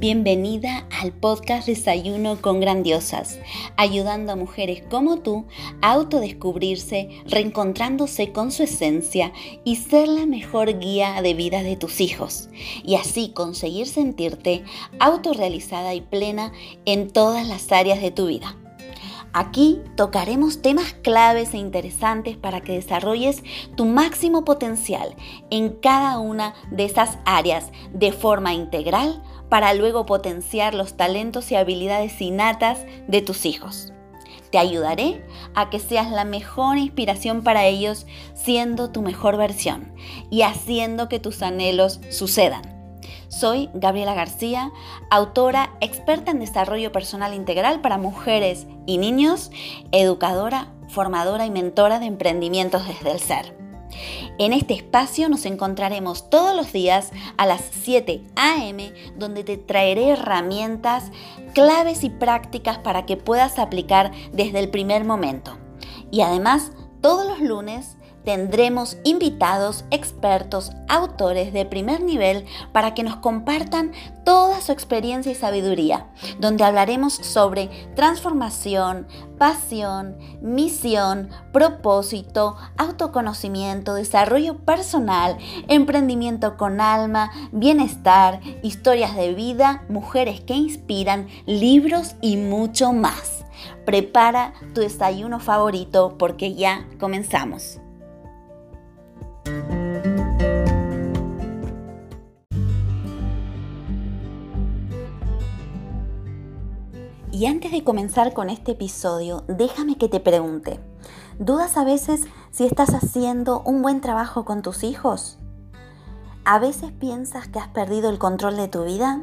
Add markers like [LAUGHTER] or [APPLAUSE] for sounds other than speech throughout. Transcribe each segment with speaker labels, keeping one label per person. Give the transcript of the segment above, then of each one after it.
Speaker 1: Bienvenida al podcast Desayuno con Grandiosas, ayudando a mujeres como tú a autodescubrirse, reencontrándose con su esencia y ser la mejor guía de vida de tus hijos, y así conseguir sentirte autorrealizada y plena en todas las áreas de tu vida. Aquí tocaremos temas claves e interesantes para que desarrolles tu máximo potencial en cada una de esas áreas de forma integral para luego potenciar los talentos y habilidades innatas de tus hijos. Te ayudaré a que seas la mejor inspiración para ellos siendo tu mejor versión y haciendo que tus anhelos sucedan. Soy Gabriela García, autora experta en desarrollo personal integral para mujeres y niños, educadora, formadora y mentora de emprendimientos desde el ser. En este espacio nos encontraremos todos los días a las 7 a.m. donde te traeré herramientas, claves y prácticas para que puedas aplicar desde el primer momento. Y además, todos los lunes tendremos invitados, expertos, autores de primer nivel para que nos compartan toda su experiencia y sabiduría, donde hablaremos sobre transformación, pasión, misión, propósito, autoconocimiento, desarrollo personal, emprendimiento con alma, bienestar, historias de vida, mujeres que inspiran, libros y mucho más. Prepara tu desayuno favorito porque ya comenzamos. Y antes de comenzar con este episodio, déjame que te pregunte, ¿dudas a veces si estás haciendo un buen trabajo con tus hijos? ¿A veces piensas que has perdido el control de tu vida?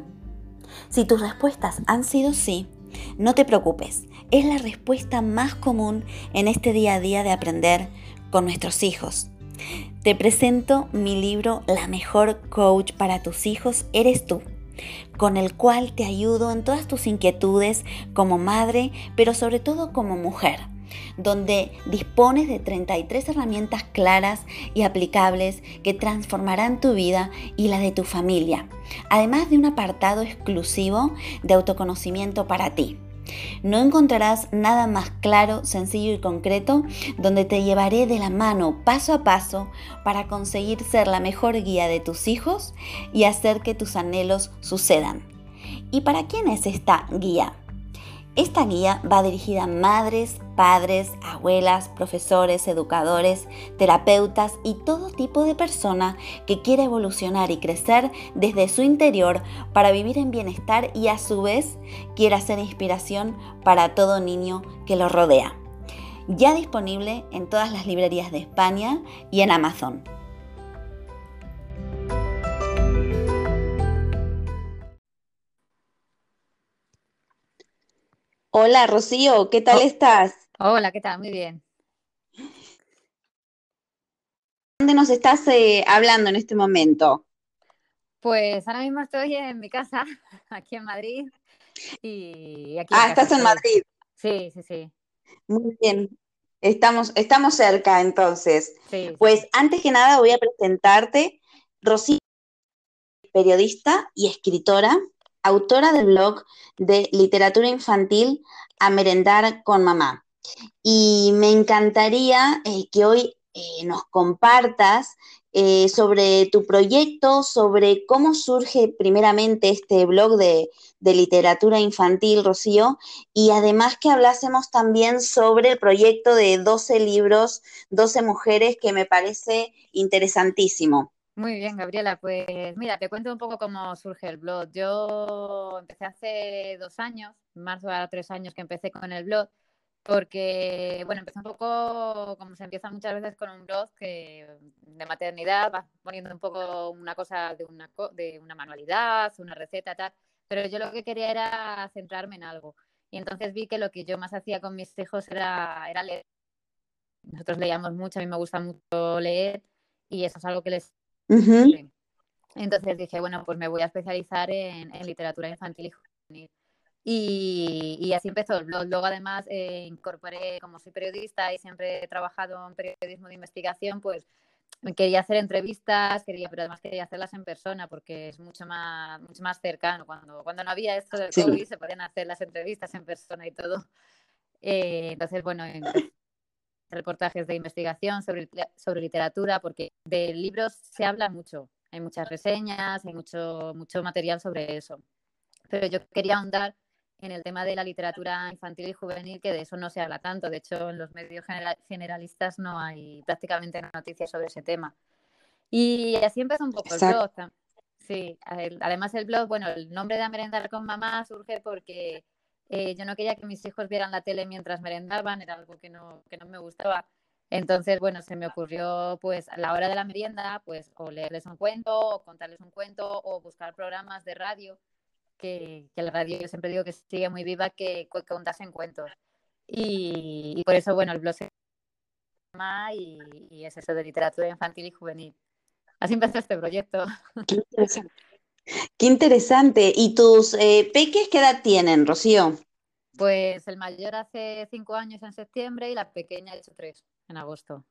Speaker 1: Si tus respuestas han sido sí, no te preocupes, es la respuesta más común en este día a día de aprender con nuestros hijos. Te presento mi libro La mejor coach para tus hijos eres tú con el cual te ayudo en todas tus inquietudes como madre, pero sobre todo como mujer donde dispones de 33 herramientas claras y aplicables que transformarán tu vida y la de tu familia, además de un apartado exclusivo de autoconocimiento para ti. No encontrarás nada más claro, sencillo y concreto donde te llevaré de la mano paso a paso para conseguir ser la mejor guía de tus hijos y hacer que tus anhelos sucedan. ¿Y para quién es esta guía? Esta guía va dirigida a madres, padres, abuelas, profesores, educadores, terapeutas y todo tipo de persona que quiera evolucionar y crecer desde su interior para vivir en bienestar y a su vez quiera ser inspiración para todo niño que lo rodea. Ya disponible en todas las librerías de España y en Amazon. Hola Rocío, ¿qué tal oh. estás?
Speaker 2: Hola, ¿qué tal? Muy bien.
Speaker 1: ¿Dónde nos estás eh, hablando en este momento?
Speaker 2: Pues ahora mismo estoy en mi casa, [LAUGHS] aquí en Madrid. Y aquí
Speaker 1: ah, estás en Madrid.
Speaker 2: Sí, sí, sí.
Speaker 1: Muy bien. Estamos, estamos cerca entonces. pues antes que nada voy a presentarte. Rocío, periodista y escritora, autora del blog de literatura infantil A Merendar con Mamá. Y me encantaría eh, que hoy eh, nos compartas eh, sobre tu proyecto, sobre cómo surge primeramente este blog de, de, literatura infantil, Rocío, y además que hablásemos también sobre el proyecto de 12 libros, 12 mujeres, que me parece interesantísimo.
Speaker 2: Muy bien, Gabriela. Pues mira, te cuento un poco cómo surge el blog. Yo empecé hace dos años, marzo a tres años que empecé con el blog, porque, bueno, empecé un poco como se empieza muchas veces con un blog que, de maternidad, vas poniendo un poco una cosa de una, de una manualidad, una receta, tal, pero yo lo que quería era centrarme en algo. Y entonces vi que lo que yo más hacía con mis hijos era, era leer. Nosotros leíamos mucho, a mí me gusta mucho leer y eso es algo que les entonces dije, bueno, pues me voy a especializar en, literatura infantil y juvenil. Y, así empezó el blog. Luego, además, eh, incorporé, como soy periodista y siempre he trabajado en periodismo de investigación, pues quería hacer entrevistas, quería, pero además quería hacerlas en persona porque es mucho más, mucho más cercano. Cuando, cuando no había esto del COVID se podían hacer las entrevistas en persona y todo. Eh, entonces, bueno, reportajes de investigación sobre, sobre literatura, porque de libros se habla mucho, hay muchas reseñas, hay mucho, mucho material sobre eso. Pero yo quería ahondar en el tema de la literatura infantil y juvenil, que de eso no se habla tanto. De hecho, en los medios generalistas no hay prácticamente noticias sobre ese tema. Y así empezó un poco el blog. Sí, además el blog, bueno, el nombre de Merendar con Mamá surge porque eh, yo no quería que mis hijos vieran la tele mientras merendaban, era algo que no, que no me gustaba. Entonces, bueno, se me ocurrió, pues, a la hora de la merienda, pues, o leerles un cuento, o contarles un cuento, o buscar programas de radio que, que la radio yo siempre digo que sigue muy viva, que, que contasen cuentos. Y, por eso, bueno, el blog se llama y, y, es eso de literatura infantil y juvenil. Así empezó este proyecto.
Speaker 3: Qué interesante. Qué interesante. ¿Y tus eh, peques qué edad tienen, Rocío?
Speaker 2: Pues el mayor hace cinco años en septiembre y la pequeña ha hecho tres en agosto.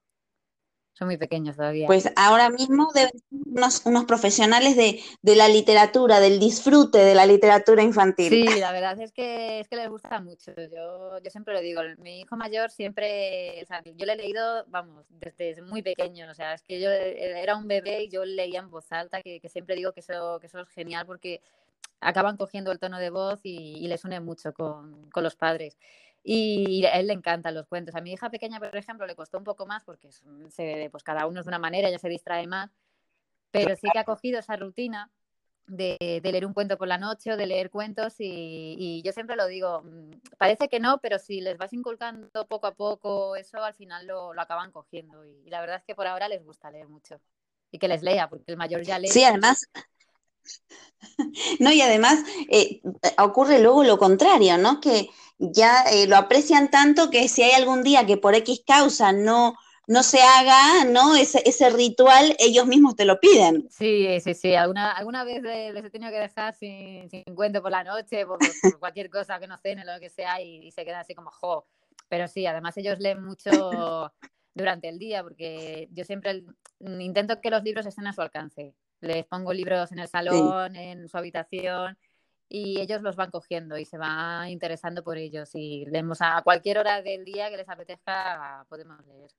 Speaker 2: Son muy pequeños todavía.
Speaker 3: Pues ahora mismo deben ser unos, profesionales de, la literatura, del disfrute de la literatura infantil.
Speaker 2: Sí, [LAUGHS] la verdad es que, es que les gusta mucho. Yo, yo siempre lo digo, mi hijo mayor siempre, o sea, yo le he leído, vamos, desde muy pequeño. O sea, es que yo era un bebé y yo leía en voz alta, que, siempre digo que eso, que eso es genial porque acaban cogiendo el tono de voz y, y les une mucho con, con los padres. Y a él le encantan los cuentos. A mi hija pequeña, por ejemplo, le costó un poco más porque se, pues cada uno es de una manera, ella se distrae más, pero sí que ha cogido esa rutina de, leer un cuento por la noche o de leer cuentos y, yo siempre lo digo, mm, parece que no, pero si les vas inculcando poco a poco eso, al final lo, acaban cogiendo y, la verdad es que por ahora les gusta leer mucho y que les lea, porque el mayor ya lee.
Speaker 3: Sí, además, [LAUGHS] no, y además eh, ocurre luego lo contrario, ¿no? Que ya eh, lo aprecian tanto que si hay algún día que por X causa no, no se haga, ¿no? Ese, ese ritual, ellos mismos te lo piden.
Speaker 2: Sí, sí, sí. Alguna, alguna vez les he tenido que dejar sin, sin cuento por la noche, por, cualquier cosa que no cenen, lo que sea, y, se quedan así como, jo. Pero sí, además ellos leen mucho durante el día, porque yo siempre intento que los libros estén a su alcance. Les pongo libros en el salón, en su habitación, y ellos los van cogiendo y se van interesando por ellos y leemos a cualquier hora del día que les apetezca podemos leer.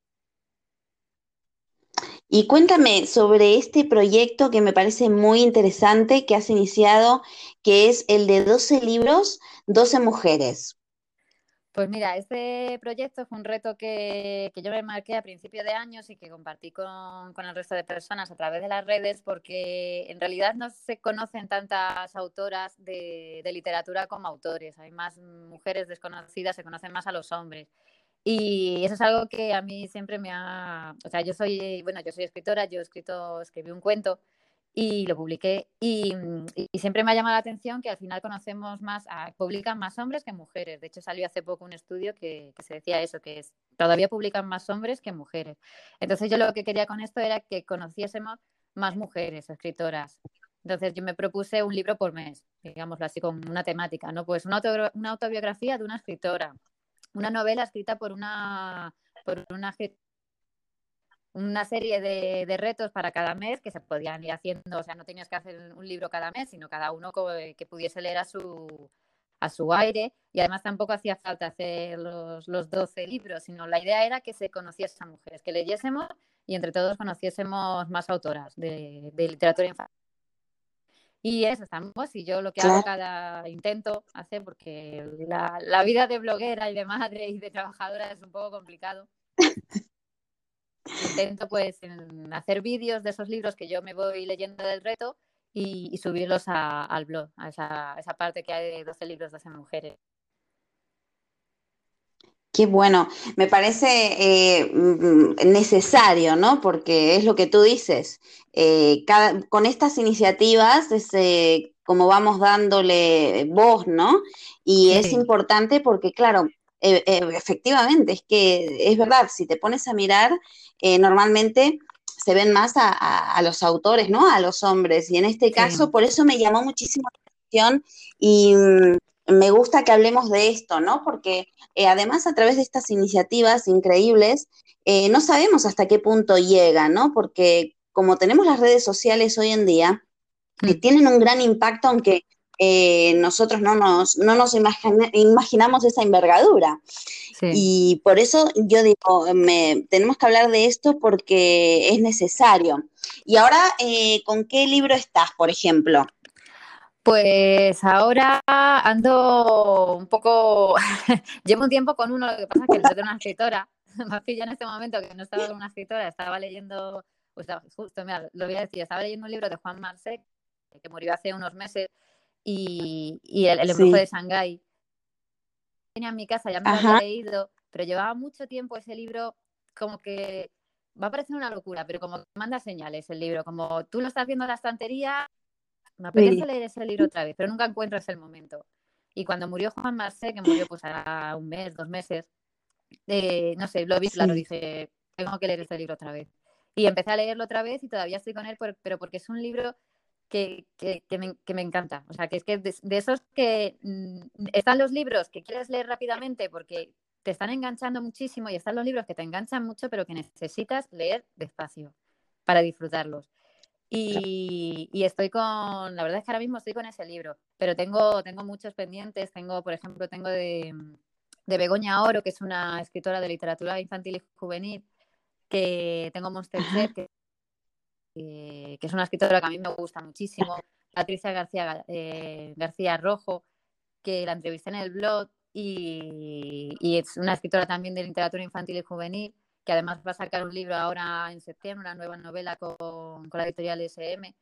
Speaker 3: Y cuéntame sobre este proyecto que me parece muy interesante que has iniciado, que es el de 12 libros, 12 mujeres.
Speaker 2: Pues mira, este proyecto fue un reto que, yo me marqué a principio de años y que compartí con, el resto de personas a través de las redes porque en realidad no se conocen tantas autoras de, literatura como autores. Hay más mujeres desconocidas, se conocen más a los hombres. Y eso es algo que a mí siempre me ha... O sea, yo soy, bueno, yo soy escritora, yo he escrito, escribí un cuento y lo publiqué. Y, siempre me ha llamado la atención que al final conocemos más, publican más hombres que mujeres. De hecho, salió hace poco un estudio que, se decía eso, que es, todavía publican más hombres que mujeres. Entonces yo lo que quería con esto era que conociésemos más mujeres escritoras. Entonces yo me propuse un libro por mes, digámoslo así, con una temática, ¿no? Pues una, una autobiografía de una escritora, una novela escrita por una, por una escritora una serie de, retos para cada mes que se podían ir haciendo, o sea, no tenías que hacer un libro cada mes, sino cada uno que pudiese leer a su, a su aire y además tampoco hacía falta hacer los, los 12 libros, sino la idea era que se conociesen mujeres, que leyésemos y entre todos conociésemos más autoras de, literatura infantil. Y eso estamos, y yo lo que hago cada intento hacer, porque la, la vida de bloguera y de madre y de trabajadora es un poco complicado. [LAUGHS] intento pues hacer vídeos de esos libros que yo me voy leyendo del reto y, subirlos al blog, a esa, esa, parte que hay de 12 libros, 12 mujeres.
Speaker 3: Qué bueno, me parece eh, mm, necesario, ¿no? Porque es lo que tú dices. Eh, con estas iniciativas es eh, como vamos dándole voz, ¿no? Y es importante porque, claro, efectivamente, es que es verdad, si te pones a mirar, eh, normalmente se ven más a, los autores, ¿no? A los hombres. Y en este caso, por eso me llamó muchísimo la atención y, me gusta que hablemos de esto, ¿no? Porque eh, además a través de estas iniciativas increíbles, eh, no sabemos hasta qué punto llega, ¿no? Porque como tenemos las redes sociales hoy en día, que mm. tienen un gran impacto, aunque eh, nosotros no nos, no nos imaginamos esa envergadura. Y por eso yo digo, tenemos que hablar de esto porque es necesario. Y ahora, ¿con qué libro estás, por ejemplo?
Speaker 2: Pues ahora ando un poco, [LAUGHS] llevo un tiempo con uno, lo que pasa es que no tengo una escritora, [LAUGHS] me pillado en este momento que no estaba con una escritora, estaba leyendo, pues justo, mira, lo voy a decir, estaba leyendo un libro de Juan Marcet, que murió hace unos meses, y, el, el embrujo de Shanghái. Tenía en mi casa, ya me lo había leído, pero llevaba mucho tiempo ese libro como que va a parecer una locura, pero como manda señales el libro, como tú lo estás viendo en la estantería, me apetece leer ese libro otra vez, pero nunca encuentro ese momento. Y cuando murió Juan Marcé, que murió pues a un mes, dos meses, eh, no sé, lo vi claro, dije, tengo que leer ese libro otra vez. Y empecé a leerlo otra vez y todavía estoy con él, pero porque es un libro que, que, me, encanta. O sea, que es que de, esos que mm, están los libros que quieres leer rápidamente porque te están enganchando muchísimo y están los libros que te enganchan mucho, pero que necesitas leer despacio para disfrutarlos. Y, estoy con, la verdad es que ahora mismo estoy con ese libro, pero tengo, tengo muchos pendientes. Tengo, por ejemplo, tengo de, de Begoña Oro, que es una escritora de literatura infantil y juvenil, que tengo Monster que, que, es una escritora que a mí me gusta muchísimo. Patricia García, eh, García Rojo, que la entrevisté en el blog y, y es una escritora también de literatura infantil y juvenil que además va a sacar un libro ahora en septiembre, una nueva novela con, la editorial SM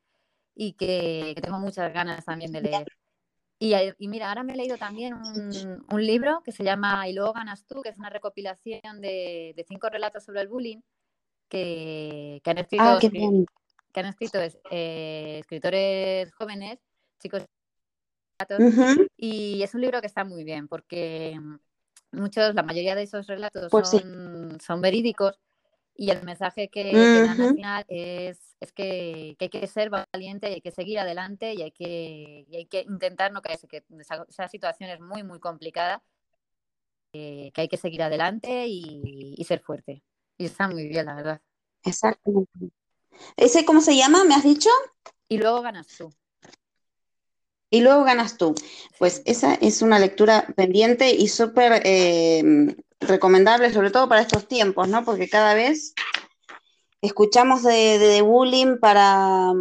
Speaker 2: y que, tengo muchas ganas también de leer. Y, y, mira, ahora me he leído también un, libro que se llama Y luego ganas tú, que es una recopilación de, cinco relatos sobre el bullying que, han escrito, ah, que han escrito eh, escritores jóvenes, chicos. Y es un libro que está muy bien porque muchos, la mayoría de esos relatos pues son, verídicos y el mensaje que, dan al final es, que, hay que ser valiente y hay que seguir adelante y hay que, hay que intentar no caerse, que esa, situación es muy, muy complicada, que hay que seguir adelante y, ser fuerte. Y está muy bien, la verdad.
Speaker 3: Exactamente. ¿Ese cómo se llama? ¿Me has dicho?
Speaker 2: Y luego ganas tú
Speaker 3: y luego ganas tú. Pues esa es una lectura pendiente y súper eh, recomendable, sobre todo para estos tiempos, ¿no? Porque cada vez escuchamos de, bullying para,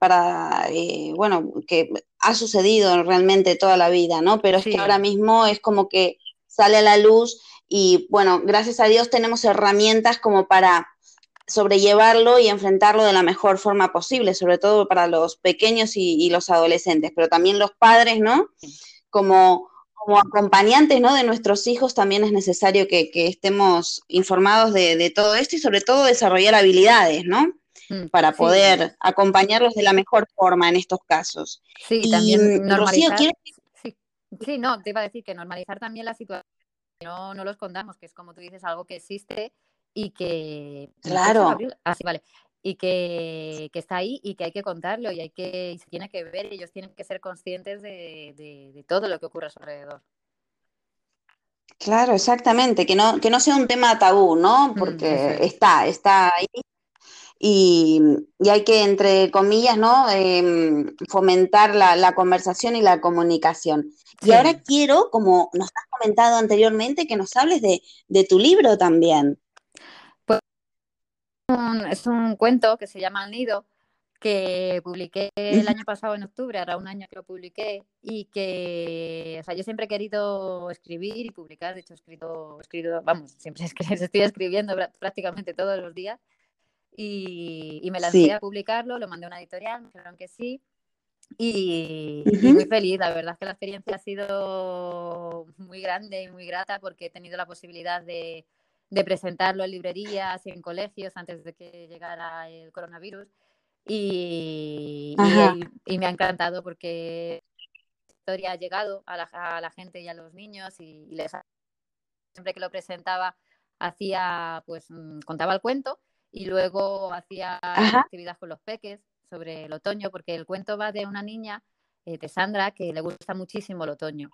Speaker 3: para eh, bueno, que ha sucedido realmente toda la vida, ¿no? Pero es que ahora mismo es como que sale a la luz y, bueno, gracias a Dios tenemos herramientas como para sobrellevarlo y enfrentarlo de la mejor forma posible, sobre todo para los pequeños y, los adolescentes, pero también los padres, ¿no? Como, como acompañantes, ¿no? De nuestros hijos también es necesario que, estemos informados de, todo esto y sobre todo desarrollar habilidades, ¿no? Mm, para poder acompañarlos de la mejor forma en estos casos.
Speaker 2: Sí, y también normalizar. sí, no, te iba a decir que normalizar también la situación, no, no lo escondamos, que es como tú dices, algo que existe y que...
Speaker 3: Claro.
Speaker 2: Así, vale. Y que, está ahí y que hay que contarlo y hay que y se tiene que ver y ellos tienen que ser conscientes de, todo lo que ocurre a su alrededor.
Speaker 3: Claro, exactamente, que no, que no sea un tema tabú, ¿no? Mm, Porque está, está ahí y, hay que, entre comillas, ¿no? Em, fomentar la, conversación y la comunicación. Y ahora quiero, como nos has comentado anteriormente, que nos hables de, de tu libro también
Speaker 2: es un cuento que se llama El Nido, que publiqué el año pasado en octubre, ahora un año que lo publiqué, y que, o sea, yo siempre he querido escribir y publicar, de hecho he escrito, escrito vamos, siempre [LAUGHS] estoy escribiendo prácticamente todos los días, y, me lancé a publicarlo, lo mandé a una editorial, me dijeron que sí, y, y, muy feliz, la verdad es que la experiencia ha sido muy grande y muy grata porque he tenido la posibilidad de de presentarlo en librerías y en colegios antes de que llegara el coronavirus. Y, y, me ha encantado porque la historia ha llegado a la, gente y a los niños y, les siempre que lo presentaba hacía pues mm, contaba el cuento y luego hacía actividad con los peques sobre el otoño porque el cuento va de una niña eh, de Sandra que le gusta muchísimo el otoño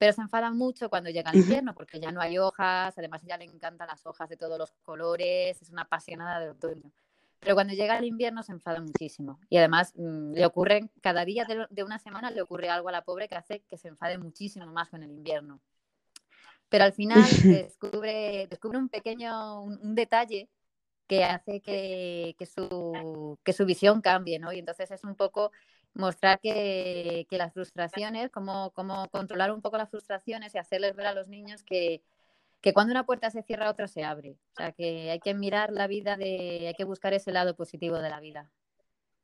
Speaker 2: pero se enfada mucho cuando llega el invierno porque ya no hay hojas, además ya le encantan las hojas de todos los colores, es una apasionada de otoño. Pero cuando llega el invierno se enfada muchísimo y además mm, le ocurren, cada día de, una semana le ocurre algo a la pobre que hace que se enfade muchísimo más con el invierno. Pero al final [LAUGHS] descubre, descubre un pequeño, un, detalle que hace que, que, su, que su visión cambie, ¿no? Y entonces es un poco mostrar que, las frustraciones, cómo, cómo, controlar un poco las frustraciones y hacerles ver a los niños que, cuando una puerta se cierra, otra se abre. O sea, que hay que mirar la vida, de, hay que buscar ese lado positivo de la vida.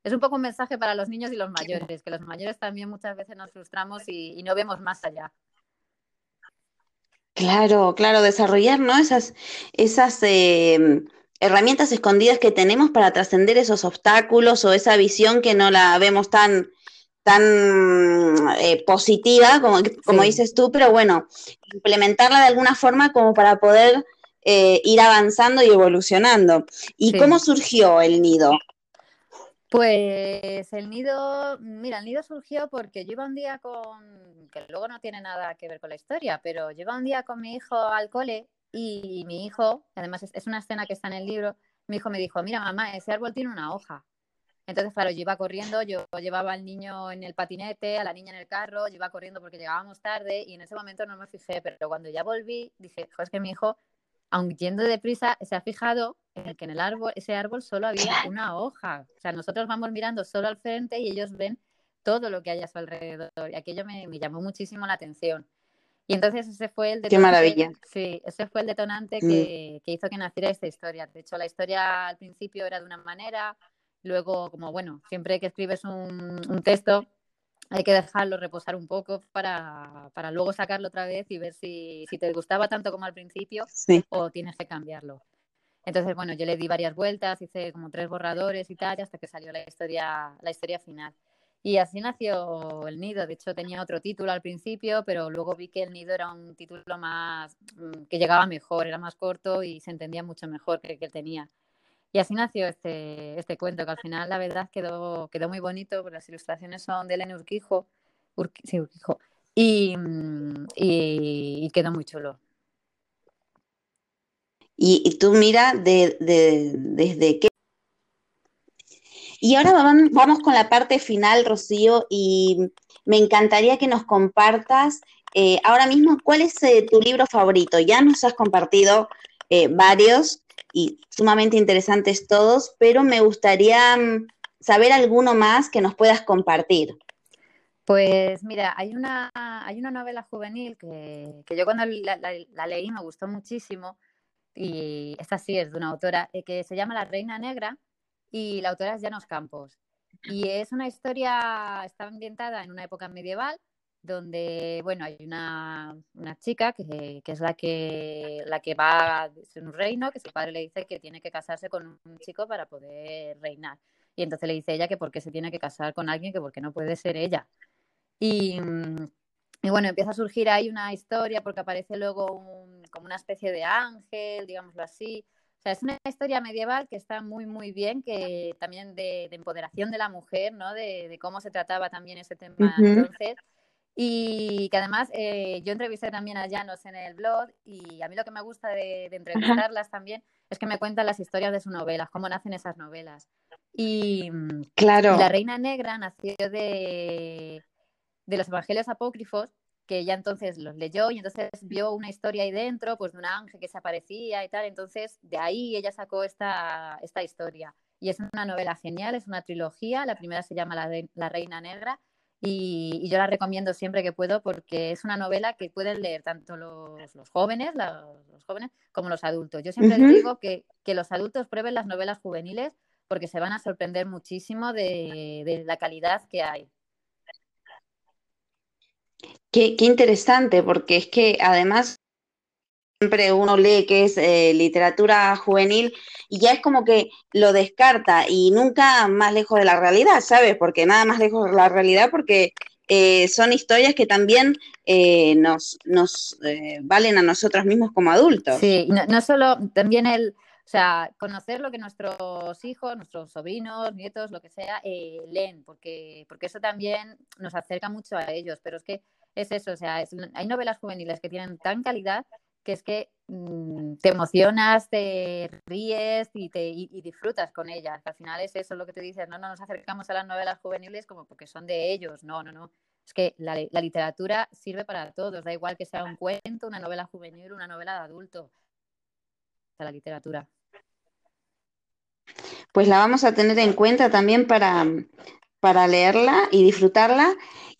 Speaker 2: Es un poco un mensaje para los niños y los mayores, que los mayores también muchas veces nos frustramos y, no vemos más allá.
Speaker 3: Claro, claro, desarrollar, ¿no? Esas, esas eh, herramientas escondidas que tenemos para trascender esos obstáculos o esa visión que no la vemos tan, tan eh, positiva, como, como dices tú, pero bueno, implementarla de alguna forma como para poder eh, ir avanzando y evolucionando. ¿Y cómo surgió el nido?
Speaker 2: Pues el nido, mira, el nido surgió porque yo iba un día con, que luego no tiene nada que ver con la historia, pero yo iba un día con mi hijo al cole y mi hijo, además es, una escena que está en el libro, mi hijo me dijo, mira mamá, ese árbol tiene una hoja. Entonces, claro, yo iba corriendo, yo llevaba al niño en el patinete, a la niña en el carro, yo iba corriendo porque llegábamos tarde y en ese momento no me fijé, pero cuando ya volví, dije, es que mi hijo, aun yendo deprisa, se ha fijado en que en el árbol, ese árbol solo había una hoja. O sea, nosotros vamos mirando solo al frente y ellos ven todo lo que hay a su alrededor. Y aquello me llamó muchísimo la atención. Y entonces ese fue el
Speaker 3: detonante. Qué maravilla.
Speaker 2: Sí, ese fue el detonante mm. que, hizo que naciera esta historia. De hecho, la historia al principio era de una manera, luego, como bueno, siempre que escribes un, texto, hay que dejarlo reposar un poco para, luego sacarlo otra vez y ver si, te gustaba tanto como al principio o tienes que cambiarlo. Entonces, bueno, yo le di varias vueltas, hice como tres borradores y tal, hasta que salió la historia, la historia final. Y así nació el nido. De hecho, tenía otro título al principio, pero luego vi que el nido era un título más mm, que llegaba mejor, era más corto y se entendía mucho mejor que el que tenía. Y así nació este, este cuento, que al final la verdad quedó, quedó muy bonito, porque las ilustraciones son de Elena Urquijo, sí, Urquijo mm, y, quedó muy chulo.
Speaker 3: Y, tú mira de, desde qué y ahora vamos con la parte final, Rocío, y me encantaría que nos compartas eh, ahora mismo cuál es eh, tu libro favorito. Ya nos has compartido eh, varios y sumamente interesantes todos, pero me gustaría mm, saber alguno más que nos puedas compartir.
Speaker 2: Pues mira, hay una, hay una novela juvenil que, yo cuando la, la, leí me gustó muchísimo y esta sí es de una autora que se llama La Reina Negra y la autora es Janos Campos. Y es una historia, está ambientada en una época medieval donde, bueno, hay una, una chica que, que, es la que, la que va a un reino, que su padre le dice que tiene que casarse con un chico para poder reinar. Y entonces le dice ella que por qué se tiene que casar con alguien que porque no puede ser ella. Y, y bueno, empieza a surgir ahí una historia porque aparece luego como una especie de ángel, digámoslo así, es una historia medieval que está muy, muy bien, que también de, empoderación de la mujer, ¿no? De, cómo se trataba también ese tema entonces. Y que además eh, yo entrevisté también a Llanos en el blog y a mí lo que me gusta de, entrevistarlas también es que me cuentan las historias de sus novelas, cómo nacen esas novelas. Y,
Speaker 3: claro.
Speaker 2: La Reina Negra nació de, de los Evangelios Apócrifos, que ella entonces los leyó y entonces vio una historia ahí dentro, pues de un ángel que se aparecía y tal, entonces de ahí ella sacó esta, esta historia. Y es una novela genial, es una trilogía, la primera se llama La, Reina Negra y, yo la recomiendo siempre que puedo porque es una novela que pueden leer tanto los, los jóvenes, los jóvenes como los adultos. Yo siempre les digo que, que, los adultos prueben las novelas juveniles porque se van a sorprender muchísimo de, de la calidad que hay.
Speaker 3: Qué, interesante, porque es que además siempre uno lee que es eh, literatura juvenil y ya es como que lo descarta y nunca más lejos de la realidad, ¿sabes? Porque nada más lejos de la realidad porque eh, son historias que también eh, nos, nos valen a nosotros mismos como adultos.
Speaker 2: Sí, no, solo, también el, o sea, conocer lo que nuestros hijos, nuestros sobrinos, nietos, lo que sea, leen, porque, porque eso también nos acerca mucho a ellos, pero es que es eso, o sea, hay novelas juveniles que tienen tan calidad que es que mm, te emocionas, te ríes y, te, disfrutas con ellas. Al final es eso lo que te dices, no, no nos acercamos a las novelas juveniles como porque son de ellos, no, no, no. Es que la, literatura sirve para todos, da igual que sea un cuento, una novela juvenil, una novela de adulto. La literatura.
Speaker 3: Pues la vamos a tener en cuenta también para, para leerla y disfrutarla.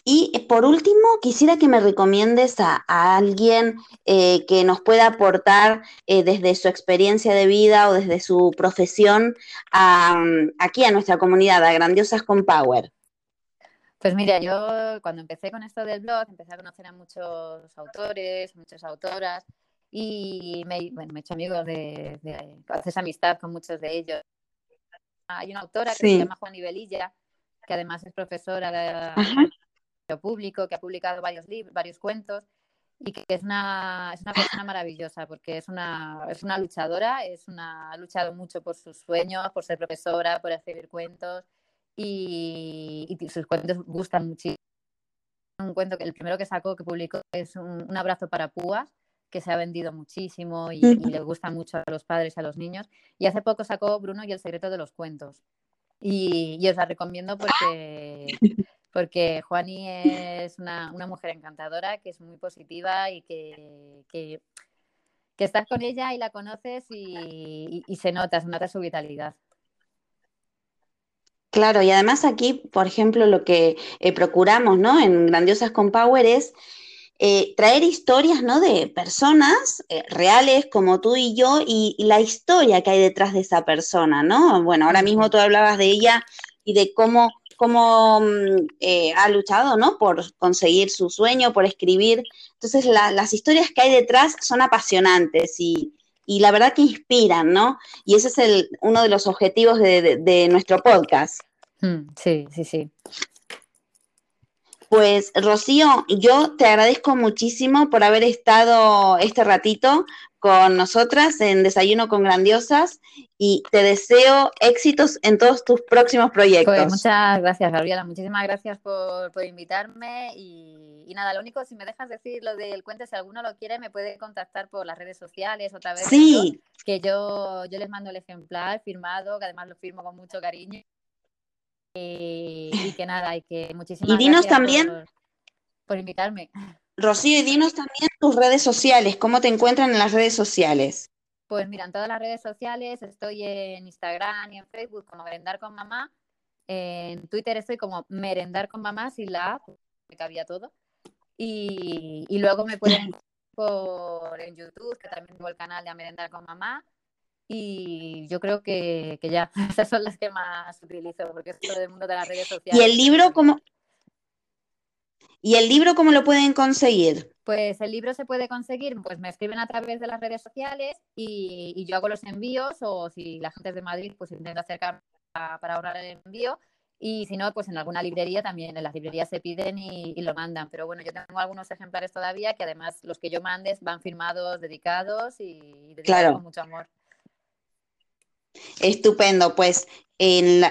Speaker 3: Y eh, por último, quisiera que me recomiendes a, alguien eh, que nos pueda aportar eh, desde su experiencia de vida o desde su profesión aquí a nuestra comunidad, a Grandiosas con Power.
Speaker 2: Pues mira, yo cuando empecé con esto del blog, empecé a conocer a muchos autores, muchas autoras y me, bueno, me he hecho amigos de, de, haces amistad con muchos de ellos. Hay una autora que se llama Juan Ibelilla, que además es profesora de, público, que ha publicado varios libros, varios cuentos y que es una, es una persona maravillosa porque es una, es una luchadora, es una, ha luchado mucho por sus sueños, por ser profesora, por escribir cuentos y, sus cuentos gustan muchísimo. Un cuento que el primero que sacó, que publicó, es un, abrazo para púas, que se ha vendido muchísimo y, le gusta mucho a los padres y a los niños. Y hace poco sacó Bruno y el secreto de los cuentos. Y, y os la recomiendo porque porque Juani es una, mujer encantadora, que es muy positiva y que, que, estás con ella y la conoces y, se nota, se nota su vitalidad.
Speaker 3: Claro, y además aquí, por ejemplo, lo que eh, procuramos ¿no? en Grandiosas con Power es eh, traer historias ¿no? de personas eh, reales como tú y yo y, y, la historia que hay detrás de esa persona, ¿no? Bueno, ahora mismo tú hablabas de ella y de cómo cómo mm, eh, ha luchado, ¿no? Por conseguir su sueño, por escribir. Entonces, las historias que hay detrás son apasionantes y, la verdad que inspiran, ¿no? Y ese es el, uno de los objetivos de, nuestro podcast.
Speaker 2: Mm, sí, sí, sí.
Speaker 3: Pues Rocío, yo te agradezco muchísimo por haber estado este ratito con nosotras en Desayuno con Grandiosas y te deseo éxitos en todos tus próximos proyectos.
Speaker 2: Pues muchas gracias, Gabriela. Muchísimas gracias por, invitarme. Y, nada, lo único, si me dejas decir lo del cuento, si alguno lo quiere, me puede contactar por las redes sociales otra vez.
Speaker 3: Sí.
Speaker 2: Que yo, yo les mando el ejemplar firmado, que además lo firmo con mucho cariño. Y, que nada, y que [LAUGHS] muchísimas
Speaker 3: y dinos también
Speaker 2: por invitarme.
Speaker 3: Rocío, y dinos también tus redes sociales, ¿cómo te encuentran en las redes sociales?
Speaker 2: Pues mira, en todas las redes sociales estoy en Instagram y en Facebook como Merendar con Mamá. En Twitter estoy como Merendar con Mamá sin la A, me cabía todo. Y, luego me pueden [LAUGHS] por en YouTube, que también tengo el canal de Merendar con Mamá. Y yo creo que, que, ya, [LAUGHS] esas son las que más utilizo, porque es todo el mundo de las redes sociales.
Speaker 3: ¿Y el libro cómo, ¿Y el libro cómo lo pueden conseguir?
Speaker 2: Pues el libro se puede conseguir, pues me escriben a través de las redes sociales y, yo hago los envíos o si la gente es de Madrid, pues intento acercar para ahorrar el envío y si no, pues en alguna librería también, en las librerías se piden y, lo mandan. Pero bueno, yo tengo algunos ejemplares todavía que además los que yo mandes van firmados, dedicados y, dedicados con mucho amor.
Speaker 3: Estupendo, pues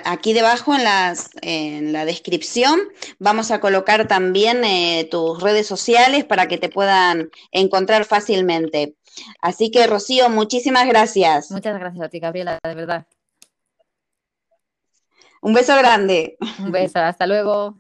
Speaker 3: aquí debajo en, las, en la descripción vamos a colocar también eh, tus redes sociales para que te puedan encontrar fácilmente. Así que, Rocío, muchísimas gracias.
Speaker 2: Muchas gracias a ti, Gabriela, de verdad.
Speaker 3: Un beso grande.
Speaker 2: Un beso, hasta luego.